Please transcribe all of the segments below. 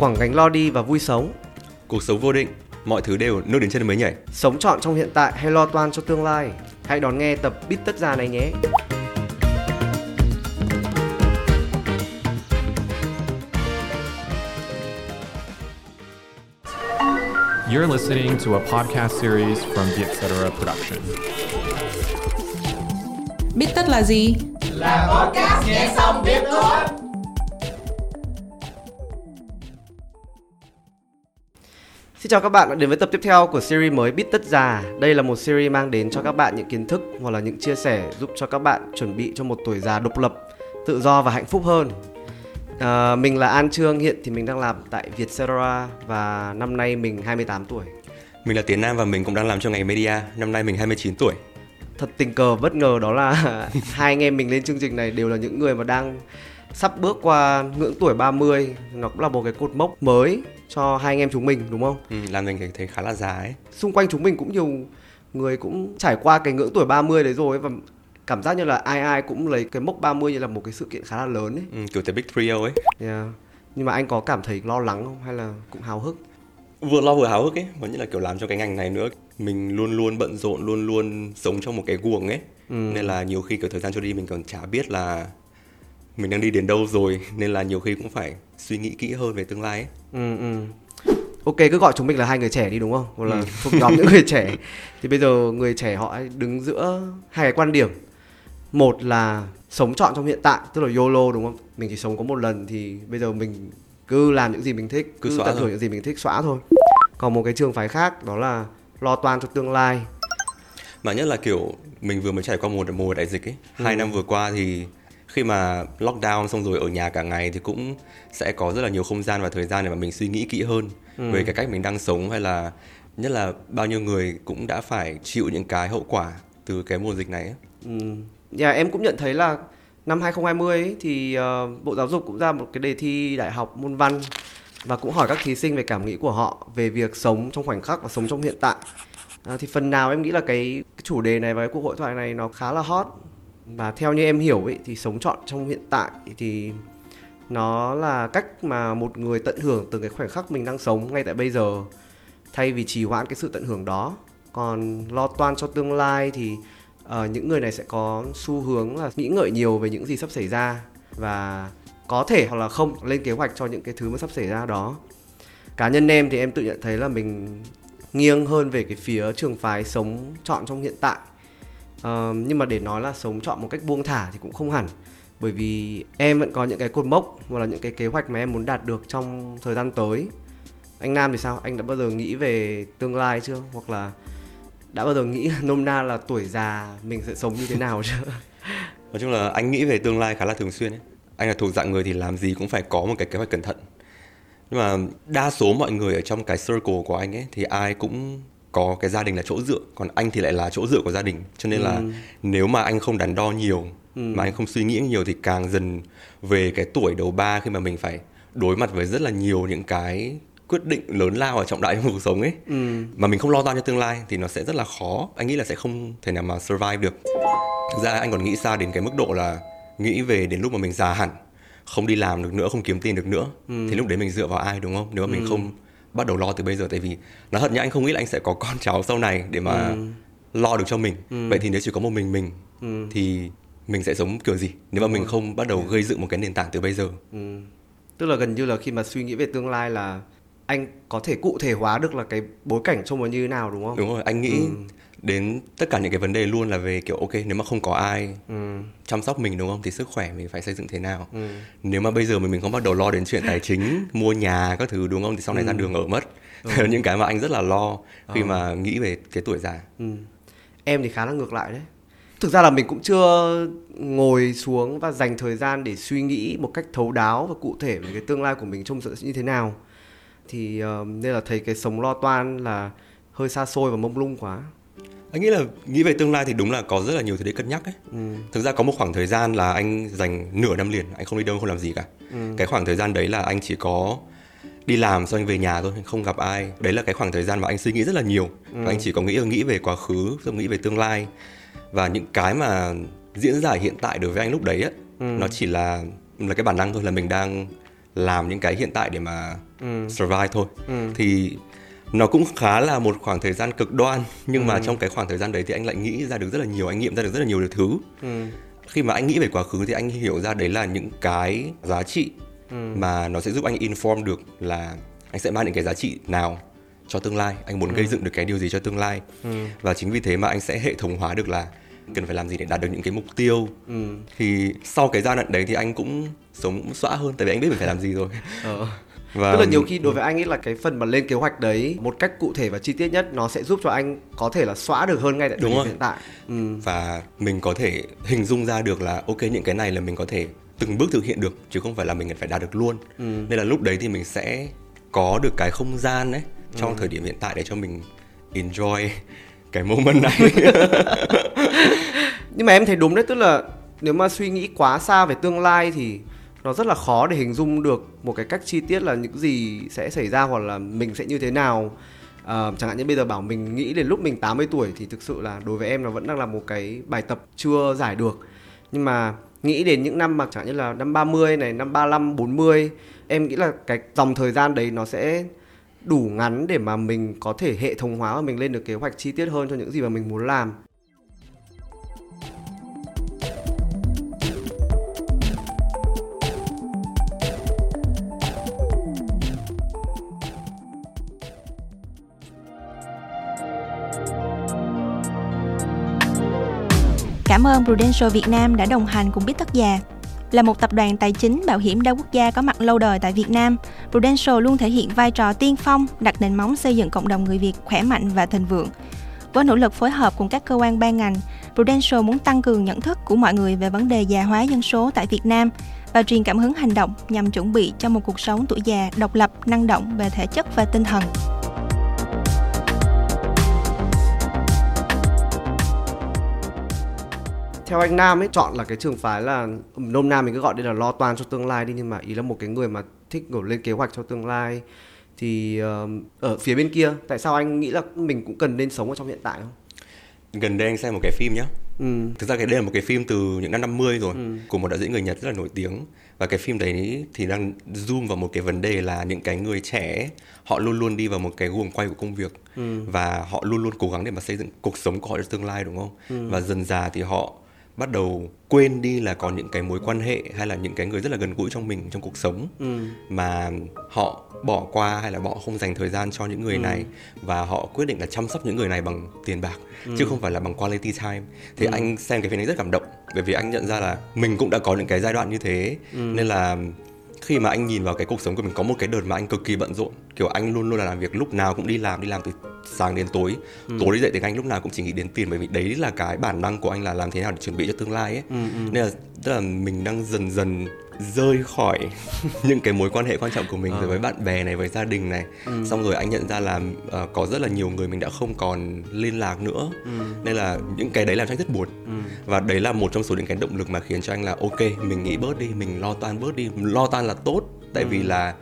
quẳng gánh lo đi và vui sống. Cuộc sống vô định, mọi thứ đều nước đến chân mới nhảy. Sống trọn trong hiện tại hay lo toan cho tương lai? Hãy đón nghe tập Bít tất già này nhé. You're listening to a podcast series from the Etc. Production. Biết tất là gì? Xin chào các bạn đã đến với tập tiếp theo của series mới Bít tất già. Đây là một series mang đến cho các bạn những kiến thức hoặc là những chia sẻ giúp cho các bạn chuẩn bị cho một tuổi già độc lập, tự do và hạnh phúc hơn. À, mình là An Trương, hiện thì mình đang làm tại Vietcetera và năm nay mình 28 tuổi. Mình là Tiến Nam và mình cũng đang làm cho ngành media, năm nay mình 29 tuổi. Thật tình cờ bất ngờ đó là hai anh em mình lên chương trình này đều là những người mà đang sắp bước qua ngưỡng tuổi 30 Nó cũng là một cái cột mốc mới cho hai anh em chúng mình đúng không? Ừ, làm mình thấy, thấy khá là già ấy. xung quanh chúng mình cũng nhiều người cũng trải qua cái ngưỡng tuổi 30 đấy rồi và cảm giác như là ai ai cũng lấy cái mốc 30 như là một cái sự kiện khá là lớn ấy. Ừ, kiểu the big trio ấy. Yeah. Nhưng mà anh có cảm thấy lo lắng không hay là cũng háo hức? Vừa lo vừa háo hức ấy, và nhất là kiểu làm cho cái ngành này nữa. Mình luôn luôn bận rộn, luôn luôn sống trong một cái guồng ấy. Nên là nhiều khi kiểu thời gian trôi đi mình còn chả biết là mình đang đi đến đâu rồi. Nên là nhiều khi cũng phải suy nghĩ kỹ hơn về tương lai ấy. Ừ ừ. Ok cứ gọi chúng mình là hai người trẻ đi đúng không? Hoặc là thuộc nhóm những người trẻ. Thì bây giờ người trẻ họ đứng giữa hai cái quan điểm. Một là sống trọn trong hiện tại, tức là YOLO đúng không? Mình chỉ sống có một lần thì bây giờ mình cứ làm những gì mình thích, Cứ cứ, tận hưởng những gì mình thích xóa thôi. Còn một cái trường phái khác đó là lo toan cho tương lai. Mà nhất là kiểu mình vừa mới trải qua một mùa đại dịch ấy. Hai năm vừa qua thì khi mà lockdown xong rồi ở nhà cả ngày thì cũng sẽ có rất là nhiều không gian và thời gian để mà mình suy nghĩ kỹ hơn về cái cách mình đang sống hay là nhất là bao nhiêu người cũng đã phải chịu những cái hậu quả từ cái mùa dịch này ấy. Ừ. Yeah, em cũng nhận thấy là năm 2020 ấy, thì ờ, Bộ Giáo dục cũng ra một cái đề thi đại học môn văn và cũng hỏi các thí sinh về cảm nghĩ của họ về việc sống trong khoảnh khắc và sống trong hiện tại. À, thì phần nào em nghĩ là cái, cái chủ đề này và cái cuộc hội thoại này nó khá là hot và theo như em hiểu ấy thì sống trọn trong hiện tại thì nó là cách mà một người tận hưởng từng cái khoảnh khắc mình đang sống ngay tại bây giờ thay vì trì hoãn cái sự tận hưởng đó. Còn lo toan cho tương lai thì uh, những người này sẽ có xu hướng là nghĩ ngợi nhiều về những gì sắp xảy ra và có thể hoặc là không lên kế hoạch cho những cái thứ mà sắp xảy ra đó. Cá nhân em thì em tự nhận thấy là mình nghiêng hơn về cái phía trường phái sống chọn trong hiện tại. Ờ, nhưng mà để nói là sống chọn một cách buông thả thì cũng không hẳn. Bởi vì em vẫn có những cái cột mốc hoặc là những cái kế hoạch mà em muốn đạt được trong thời gian tới. Anh Nam thì sao? Anh đã bao giờ nghĩ về tương lai chưa? Hoặc là đã bao giờ nghĩ nôm na là tuổi già mình sẽ sống như thế nào chưa? Nói chung là anh nghĩ về tương lai khá là thường xuyên ấy. Anh là thuộc dạng người thì làm gì cũng phải có một cái kế hoạch cẩn thận. Nhưng mà đa số mọi người ở trong cái circle của anh ấy thì ai cũng có cái gia đình là chỗ dựa, còn anh thì lại là chỗ dựa của gia đình. Cho nên là nếu mà anh không đắn đo nhiều, mà anh không suy nghĩ nhiều thì càng dần về cái tuổi đầu ba khi mà mình phải đối mặt với rất là nhiều những cái quyết định lớn lao ở trọng đại trong cuộc sống ấy. Mà mình không lo toan cho tương lai thì nó sẽ rất là khó. Anh nghĩ là sẽ không thể nào mà survive được. Thực ra anh còn nghĩ xa đến cái mức độ là nghĩ về đến lúc mà mình già hẳn không đi làm được nữa không kiếm tiền được nữa thì lúc đấy mình dựa vào ai đúng không? Nếu mà mình không bắt đầu lo từ bây giờ tại vì nói thật nhá anh không nghĩ là anh sẽ có con cháu sau này để mà lo được cho mình. Vậy thì nếu chỉ có một mình mình thì mình sẽ sống kiểu gì? Nếu mà mình không bắt đầu gây dựng một cái nền tảng từ bây giờ. Tức là gần như là khi mà suy nghĩ về tương lai là anh có thể cụ thể hóa được là cái bối cảnh trông nó như thế nào đúng không? Đúng rồi anh nghĩ đến tất cả những cái vấn đề luôn là về kiểu ok nếu mà không có ai chăm sóc mình đúng không? Thì sức khỏe mình phải xây dựng thế nào? Nếu mà bây giờ mình mình không bắt đầu lo đến chuyện tài chính mua nhà các thứ đúng không? Thì sau này ra đường ở mất. Những cái mà anh rất là lo khi mà nghĩ về cái tuổi già. Ừ. Em thì khá là ngược lại đấy. Thực ra là mình cũng chưa ngồi xuống và dành thời gian để suy nghĩ một cách thấu đáo và cụ thể về cái tương lai của mình trông sẽ như thế nào. Thì ờ, nên là thấy cái sống lo toan là hơi xa xôi và mông lung quá. Anh nghĩ là nghĩ về tương lai thì đúng là có rất là nhiều thứ để cân nhắc ấy. Thực ra có một khoảng thời gian là anh dành nửa năm liền anh không đi đâu không làm gì cả. Cái khoảng thời gian đấy là anh chỉ có đi làm xong anh về nhà thôi không gặp ai. Đấy là cái khoảng thời gian mà anh suy nghĩ rất là nhiều. Và anh chỉ có nghĩ nghĩ về quá khứ xong nghĩ về tương lai. Và những cái mà diễn giải hiện tại đối với anh lúc đấy á nó chỉ là là cái bản năng thôi là mình đang làm những cái hiện tại để mà Ừ. survive thôi. Ừ. thì nó cũng khá là một khoảng thời gian cực đoan nhưng Ừ. mà trong cái khoảng thời gian đấy thì anh lại nghĩ ra được rất là nhiều anh nghiệm ra được rất là nhiều thứ Ừ. khi mà anh nghĩ về quá khứ thì anh hiểu ra đấy là những cái giá trị Ừ. mà nó sẽ giúp anh inform được là anh sẽ mang những cái giá trị nào cho tương lai anh muốn gây dựng được cái điều gì cho tương lai Ừ. và chính vì thế mà anh sẽ hệ thống hóa được là cần phải làm gì để đạt được những cái mục tiêu Ừ. thì sau cái giai đoạn đấy thì anh cũng sống cũng xóa hơn tại vì anh biết mình phải làm gì rồi Ờ. và Tức là nhiều khi đối với anh ấy là cái phần mà lên kế hoạch đấy một cách cụ thể và chi tiết nhất nó sẽ giúp cho anh có thể là xóa được hơn ngay tại Đúng rồi. hiện tại. Ừ. và mình có thể hình dung ra được là ok những cái này là mình có thể từng bước thực hiện được chứ không phải là mình phải đạt được luôn Ừ. nên là lúc đấy thì mình sẽ có được cái không gian ấy trong Ừ. thời điểm hiện tại để cho mình enjoy cái moment này Nhưng mà em thấy đúng đấy, tức là nếu mà suy nghĩ quá xa về tương lai thì nó rất là khó để hình dung được một cái cách chi tiết là những gì sẽ xảy ra hoặc là mình sẽ như thế nào. à, chẳng hạn như bây giờ bảo mình nghĩ đến lúc mình 80 tuổi thì thực sự là đối với em nó vẫn đang là một cái bài tập chưa giải được. Nhưng mà nghĩ đến những năm mà chẳng hạn như là năm 30 này, năm 35, 40 em nghĩ là cái dòng thời gian đấy nó sẽ đủ ngắn để mà mình có thể hệ thống hóa và mình lên được kế hoạch chi tiết hơn cho những gì mà mình muốn làm. Cảm ơn Prudential Việt Nam đã đồng hành cùng Biết Tất Già. Là một tập đoàn tài chính bảo hiểm đa quốc gia có mặt lâu đời tại Việt Nam, Prudential luôn thể hiện vai trò tiên phong, đặt nền móng xây dựng cộng đồng người Việt khỏe mạnh và thịnh vượng. Với nỗ lực phối hợp cùng các cơ quan ban ngành, Prudential muốn tăng cường nhận thức của mọi người về vấn đề già hóa dân số tại Việt Nam và truyền cảm hứng hành động nhằm chuẩn bị cho một cuộc sống tuổi già độc lập, năng động về thể chất và tinh thần. Theo anh Nam ấy chọn là cái trường phái là nôm na mình cứ gọi đây là lo toan cho tương lai đi nhưng mà ý là một cái người mà thích kiểu lên kế hoạch cho tương lai. Thì ờ, ở phía bên kia tại sao anh nghĩ là mình cũng cần nên sống ở trong hiện tại không? gần đây anh xem một cái phim nhá. Ừ. thực ra cái đây là một cái phim từ những năm 50 rồi của một đạo diễn người Nhật rất là nổi tiếng. Và cái phim đấy thì đang zoom vào một cái vấn đề là những cái người trẻ họ luôn luôn đi vào một cái guồng quay của công việc. Và họ luôn luôn cố gắng để mà xây dựng cuộc sống của họ cho tương lai đúng không? Và dần dà thì họ bắt đầu quên đi là có những cái mối quan hệ hay là những cái người rất là gần gũi trong mình trong cuộc sống Ừ. mà họ bỏ qua hay là họ không dành thời gian cho những người này và họ quyết định là chăm sóc những người này bằng tiền bạc chứ không phải là bằng quality time. Thì anh xem cái phim này rất cảm động bởi vì anh nhận ra là mình cũng đã có những cái giai đoạn như thế nên là khi mà anh nhìn vào cái cuộc sống của mình có một cái đợt mà anh cực kỳ bận rộn. Kiểu anh luôn luôn là làm việc lúc nào cũng đi làm đi làm từ sáng đến tối. Tối đi dậy thì anh lúc nào cũng chỉ nghĩ đến tiền bởi vì đấy là cái bản năng của anh là làm thế nào để chuẩn bị cho tương lai ấy. Nên là tức là mình đang dần dần rơi khỏi những cái mối quan hệ quan trọng của mình rồi với bạn bè này với gia đình này. Xong rồi anh nhận ra là ờ, có rất là nhiều người mình đã không còn liên lạc nữa. Nên là những cái đấy làm cho anh rất buồn. Và đấy là một trong số những cái động lực mà khiến cho anh là ok mình nghĩ bớt đi mình lo toan bớt đi lo toan là tốt. Tại vì là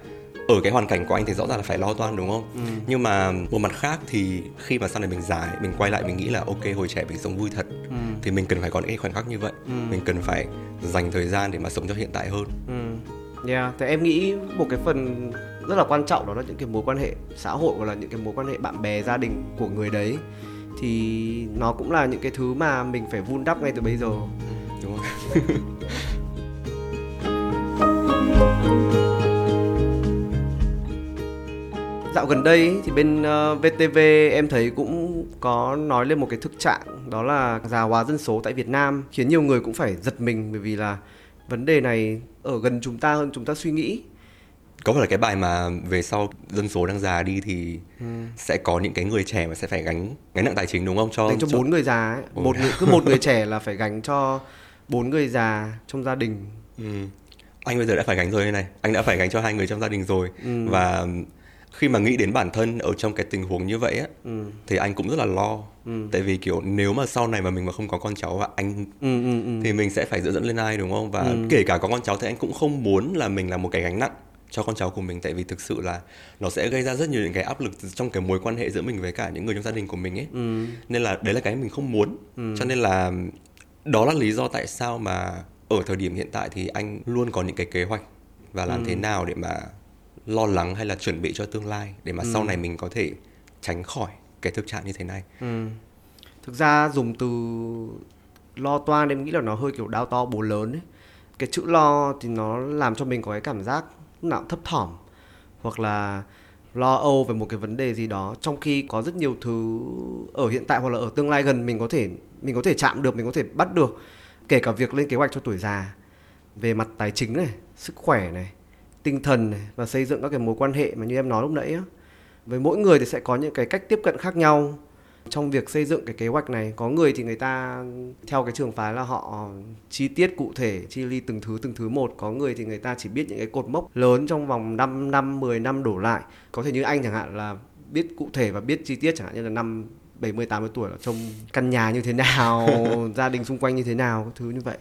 ở cái hoàn cảnh của anh thì rõ ràng là phải lo toan đúng không? Nhưng mà một mặt khác thì khi mà sau này mình già mình quay lại mình nghĩ là ok hồi trẻ mình sống vui thật. Thì mình cần phải có những cái khoảnh khắc như vậy. Mình cần phải dành thời gian để mà sống cho hiện tại hơn. Ừ. Yeah, thì em nghĩ một cái phần rất là quan trọng đó là những cái mối quan hệ xã hội hoặc là những cái mối quan hệ bạn bè gia đình của người đấy. Thì nó cũng là những cái thứ mà mình phải vun đắp ngay từ bây giờ. Đúng không Dạo gần đây ý, thì bên ờ, VTV em thấy cũng có nói lên một cái thực trạng đó là già hóa dân số tại Việt Nam khiến nhiều người cũng phải giật mình bởi vì là vấn đề này ở gần chúng ta hơn chúng ta suy nghĩ. có phải là cái bài mà về sau dân số đang già đi thì sẽ có những cái người trẻ mà sẽ phải gánh gánh nặng tài chính đúng không cho Dành cho cho- bốn người già ấy. Ôi. một người, cứ một người trẻ là phải gánh cho bốn người già trong gia đình. Ừ. Anh bây giờ đã phải gánh rồi này, anh đã phải gánh cho hai người trong gia đình rồi Ừ. và khi mà nghĩ đến bản thân ở trong cái tình huống như vậy á Ừ. thì anh cũng rất là lo. Ừ. Tại vì kiểu nếu mà sau này mà mình mà không có con cháu và anh Ừ, ừ, ừ. thì mình sẽ phải dựa dẫn lên ai đúng không? Và Ừ. kể cả có con cháu thì anh cũng không muốn là mình là một cái gánh nặng cho con cháu của mình tại vì thực sự là nó sẽ gây ra rất nhiều những cái áp lực trong cái mối quan hệ giữa mình với cả những người trong gia đình của mình ấy Ừ. nên là đấy là cái mình không muốn Ừ. cho nên là đó là lý do tại sao mà ở thời điểm hiện tại thì anh luôn có những cái kế hoạch và làm Ừ. thế nào để mà lo lắng hay là chuẩn bị cho tương lai để mà Ừ. sau này mình có thể tránh khỏi cái thực trạng như thế này Ừ. Thực ra dùng từ lo toan em nghĩ là nó hơi kiểu đau to bố lớn ấy. Cái chữ lo thì nó làm cho mình có cái cảm giác lúc nào thấp thỏm hoặc là lo âu về một cái vấn đề gì đó trong khi có rất nhiều thứ ở hiện tại hoặc là ở tương lai gần mình có thể mình có thể chạm được mình có thể bắt được kể cả việc lên kế hoạch cho tuổi già về mặt tài chính này sức khỏe này tinh thần này và xây dựng các cái mối quan hệ mà như em nói lúc nãy á. Với mỗi người thì sẽ có những cái cách tiếp cận khác nhau. Trong việc xây dựng cái kế hoạch này, có người thì người ta theo cái trường phái là họ chi tiết cụ thể, chi ly từng thứ từng thứ một. Có người thì người ta chỉ biết những cái cột mốc lớn trong vòng 5 năm 10 năm đổ lại. Có thể như anh chẳng hạn là biết cụ thể và biết chi tiết, chẳng hạn như là năm 70 80 tuổi là trông căn nhà như thế nào, gia đình xung quanh như thế nào thứ như vậy.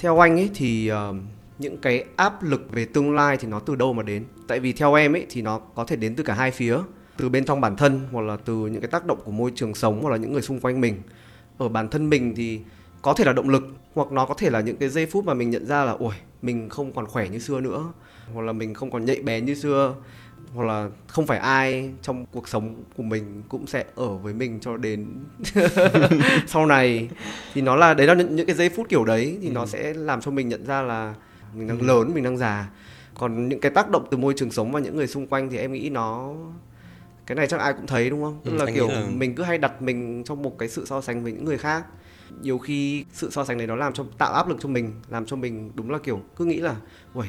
Theo anh ấy thì uh, những cái áp lực về tương lai thì nó từ đâu mà đến? Tại vì theo em ấy thì nó có thể đến từ cả hai phía. Từ bên trong bản thân hoặc là từ những cái tác động của môi trường sống hoặc là những người xung quanh mình. Ở bản thân mình thì có thể là động lực hoặc nó có thể là những cái giây phút mà mình nhận ra là ui, mình không còn khỏe như xưa nữa. Hoặc là mình không còn nhạy bén như xưa hoặc là không phải ai trong cuộc sống của mình cũng sẽ ở với mình cho đến sau này. Thì nó là đấy là những, những cái giây phút kiểu đấy thì nó sẽ làm cho mình nhận ra là mình đang lớn mình đang già. Còn những cái tác động từ môi trường sống và những người xung quanh thì em nghĩ nó cái này chắc ai cũng thấy đúng không? Tức Ừ, là kiểu là- mình cứ hay đặt mình trong một cái sự so sánh với những người khác. Nhiều khi sự so sánh này nó làm cho tạo áp lực cho mình làm cho mình đúng là kiểu cứ nghĩ là ui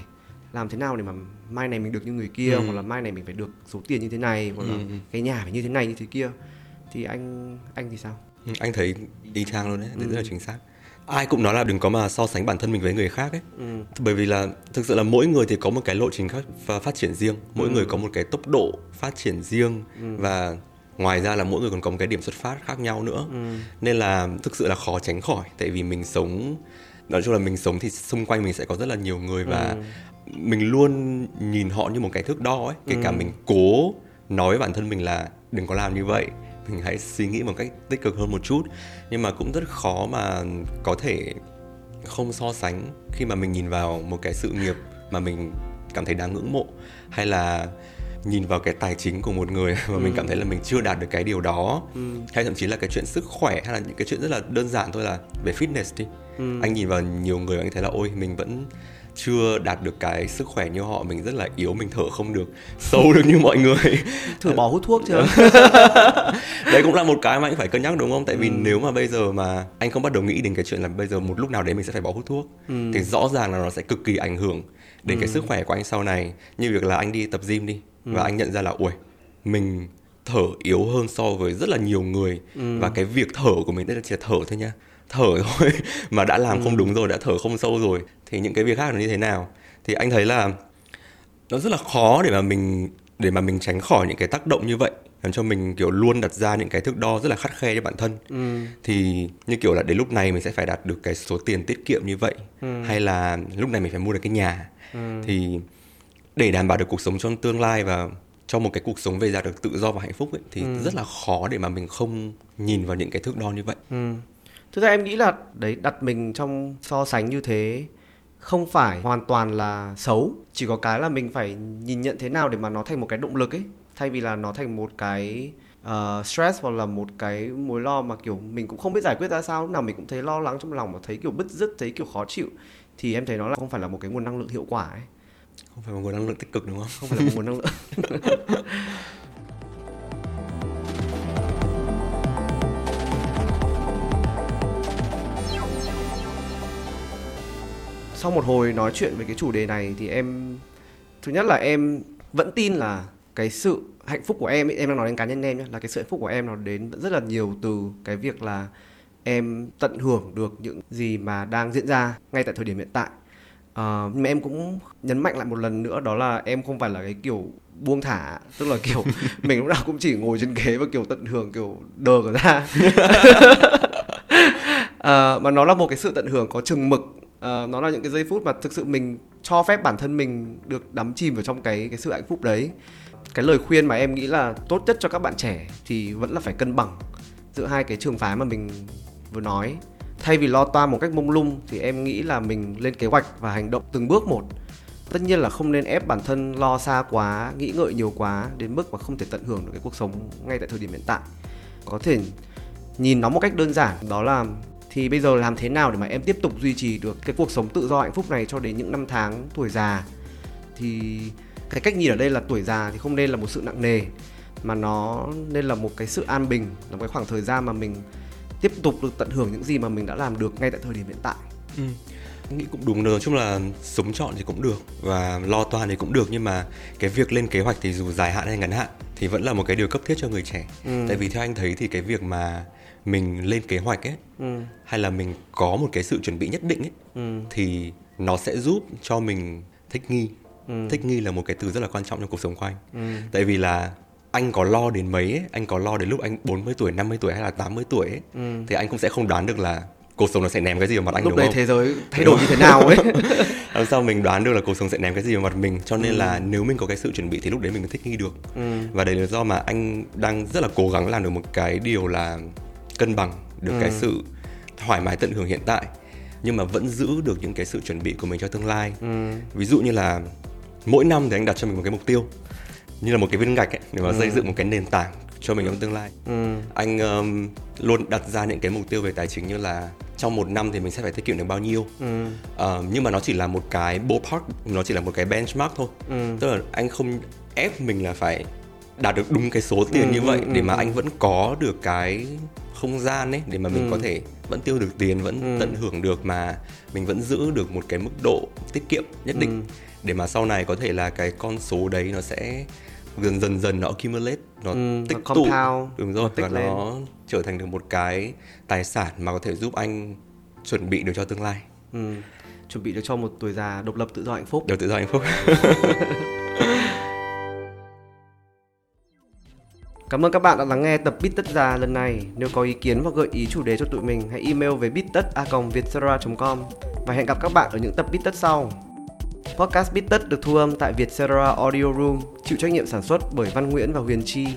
làm thế nào để mà mai này mình được như người kia Ừ. hoặc là mai này mình phải được số tiền như thế này hoặc là Ừ, ừ. cái nhà phải như thế này như thế kia thì anh anh thì sao Ừ, anh thấy y chang luôn đấy, Ừ. rất là chính xác ai cũng nói là đừng có mà so sánh bản thân mình với người khác ấy ừ. bởi vì là thực sự là mỗi người thì có một cái lộ trình khác và phát triển riêng mỗi Ừ. người có một cái tốc độ phát triển riêng và ngoài ra là mỗi người còn có một cái điểm xuất phát khác nhau nữa Ừ. nên là thực sự là khó tránh khỏi tại vì mình sống nói chung là mình sống thì xung quanh mình sẽ có rất là nhiều người và Ừ. mình luôn nhìn họ như một cái thước đo ấy. Kể cả Ừ. mình cố nói với bản thân mình là đừng có làm như vậy mình hãy suy nghĩ một cách tích cực hơn một chút. Nhưng mà cũng rất khó mà có thể không so sánh khi mà mình nhìn vào một cái sự nghiệp mà mình cảm thấy đáng ngưỡng mộ hay là nhìn vào cái tài chính của một người mà mình cảm thấy là mình chưa đạt được cái điều đó. Hay thậm chí là cái chuyện sức khỏe hay là những cái chuyện rất là đơn giản thôi là về fitness đi. Anh nhìn vào nhiều người anh thấy là ôi mình vẫn chưa đạt được cái sức khỏe như họ mình rất là yếu mình thở không được sâu được như mọi người. Thử bỏ hút thuốc chưa? Đấy cũng là một cái mà anh phải cân nhắc đúng không? Tại vì nếu mà bây giờ mà anh không bắt đầu nghĩ đến cái chuyện là bây giờ một lúc nào đấy mình sẽ phải bỏ hút thuốc thì rõ ràng là nó sẽ cực kỳ ảnh hưởng đến cái sức khỏe của anh sau này. Như việc là anh đi tập gym đi và anh nhận ra là ui mình thở yếu hơn so với rất là nhiều người và cái việc thở của mình đây là chỉ là thở thôi nha thở thôi mà đã làm không đúng rồi đã thở không sâu rồi thì những cái việc khác nó như thế nào? Thì anh thấy là nó rất là khó để mà mình để mà mình tránh khỏi những cái tác động như vậy làm cho mình kiểu luôn đặt ra những cái thước đo rất là khắt khe cho bản thân. Thì như kiểu là đến lúc này mình sẽ phải đạt được cái số tiền tiết kiệm như vậy hay là lúc này mình phải mua được cái nhà. Thì để đảm bảo được cuộc sống trong tương lai và cho một cái cuộc sống về đạt được tự do và hạnh phúc ấy, thì rất là khó để mà mình không nhìn vào những cái thước đo như vậy. Ừ. Thực ra em nghĩ là đấy đặt mình trong so sánh như thế không phải hoàn toàn là xấu, chỉ có cái là mình phải nhìn nhận thế nào để mà nó thành một cái động lực ấy, thay vì là nó thành một cái ờ, stress hoặc là một cái mối lo mà kiểu mình cũng không biết giải quyết ra sao, lúc nào mình cũng thấy lo lắng trong lòng và thấy kiểu bứt rứt, thấy kiểu khó chịu. Thì em thấy nó là không phải là một cái nguồn năng lượng hiệu quả ấy, không phải một nguồn năng lượng tích cực đúng không? Không phải là một nguồn năng lượng. sau một hồi nói chuyện về cái chủ đề này thì em thứ nhất là em vẫn tin là cái sự hạnh phúc của em ấy, em đang nói đến cá nhân em nhé là cái sự hạnh phúc của em nó đến rất là nhiều từ cái việc là em tận hưởng được những gì mà đang diễn ra ngay tại thời điểm hiện tại. Ờ, nhưng mà em cũng nhấn mạnh lại một lần nữa đó là em không phải là cái kiểu buông thả tức là kiểu mình lúc nào cũng chỉ ngồi trên ghế và kiểu tận hưởng kiểu đờ cả ra. Ờ, mà nó là một cái sự tận hưởng có chừng mực Ờ, nó là những cái giây phút mà thực sự mình cho phép bản thân mình được đắm chìm vào trong cái cái sự hạnh phúc đấy. Cái lời khuyên mà em nghĩ là tốt nhất cho các bạn trẻ thì vẫn là phải cân bằng giữa hai cái trường phái mà mình vừa nói. Thay vì lo toan một cách mông lung thì em nghĩ là mình lên kế hoạch và hành động từng bước một. Tất nhiên là không nên ép bản thân lo xa quá, nghĩ ngợi nhiều quá đến mức mà không thể tận hưởng được cái cuộc sống ngay tại thời điểm hiện tại. Có thể nhìn nó một cách đơn giản, đó là thì bây giờ làm thế nào để mà em tiếp tục duy trì được cái cuộc sống tự do hạnh phúc này cho đến những năm tháng tuổi già thì cái cách nhìn ở đây là tuổi già thì không nên là một sự nặng nề mà nó nên là một cái sự an bình là một cái khoảng thời gian mà mình tiếp tục được tận hưởng những gì mà mình đã làm được ngay tại thời điểm hiện tại ừ. nghĩ cũng đúng nói chung là sống chọn thì cũng được và lo toan thì cũng được nhưng mà cái việc lên kế hoạch thì dù dài hạn hay ngắn hạn thì vẫn là một cái điều cấp thiết cho người trẻ ừ. tại vì theo anh thấy thì cái việc mà mình lên kế hoạch ấy ừ. hay là mình có một cái sự chuẩn bị nhất định ấy ừ. thì nó sẽ giúp cho mình thích nghi ừ. thích nghi là một cái từ rất là quan trọng trong cuộc sống của anh ừ. tại vì là anh có lo đến mấy ấy, anh có lo đến lúc anh 40 tuổi, 50 tuổi hay là 80 tuổi ấy, ừ. thì anh cũng sẽ không đoán được là cuộc sống nó sẽ ném cái gì vào mặt anh lúc đúng đấy không? thế giới thay đổi như thế nào ấy làm sao mình đoán được là cuộc sống sẽ ném cái gì vào mặt mình cho nên ừ. là nếu mình có cái sự chuẩn bị thì lúc đấy mình mới thích nghi được ừ. và đấy là do mà anh đang rất là cố gắng làm được một cái điều là cân bằng được ừ. cái sự thoải mái tận hưởng hiện tại nhưng mà vẫn giữ được những cái sự chuẩn bị của mình cho tương lai ừ. ví dụ như là mỗi năm thì anh đặt cho mình một cái mục tiêu như là một cái viên gạch ấy để mà ừ. xây dựng một cái nền tảng cho mình trong tương lai ừ. anh um, luôn đặt ra những cái mục tiêu về tài chính như là trong một năm thì mình sẽ phải tiết kiệm được bao nhiêu ừ. uh, nhưng mà nó chỉ là một cái ballpark nó chỉ là một cái benchmark thôi ừ. tức là anh không ép mình là phải đạt được đúng cái số tiền ừ, như vậy ừ, để mà ừ. anh vẫn có được cái không gian ấy để mà mình ừ. có thể vẫn tiêu được tiền vẫn ừ. tận hưởng được mà mình vẫn giữ được một cái mức độ tiết kiệm nhất định ừ. để mà sau này có thể là cái con số đấy nó sẽ dần dần dần nó accumulate nó ừ, tích nó tụ đúng rồi và lên. nó trở thành được một cái tài sản mà có thể giúp anh chuẩn bị được cho tương lai ừ. chuẩn bị được cho một tuổi già độc lập tự do hạnh phúc được tự do hạnh phúc Cảm ơn các bạn đã lắng nghe tập Bít Tất Già lần này. Nếu có ý kiến hoặc gợi ý chủ đề cho tụi mình, hãy email về bittất.vietcetera.com và hẹn gặp các bạn ở những tập Bít Tất sau. Podcast Bít Tất được thu âm tại Vietcetera Audio Room, chịu trách nhiệm sản xuất bởi Văn Nguyễn và Huyền Chi.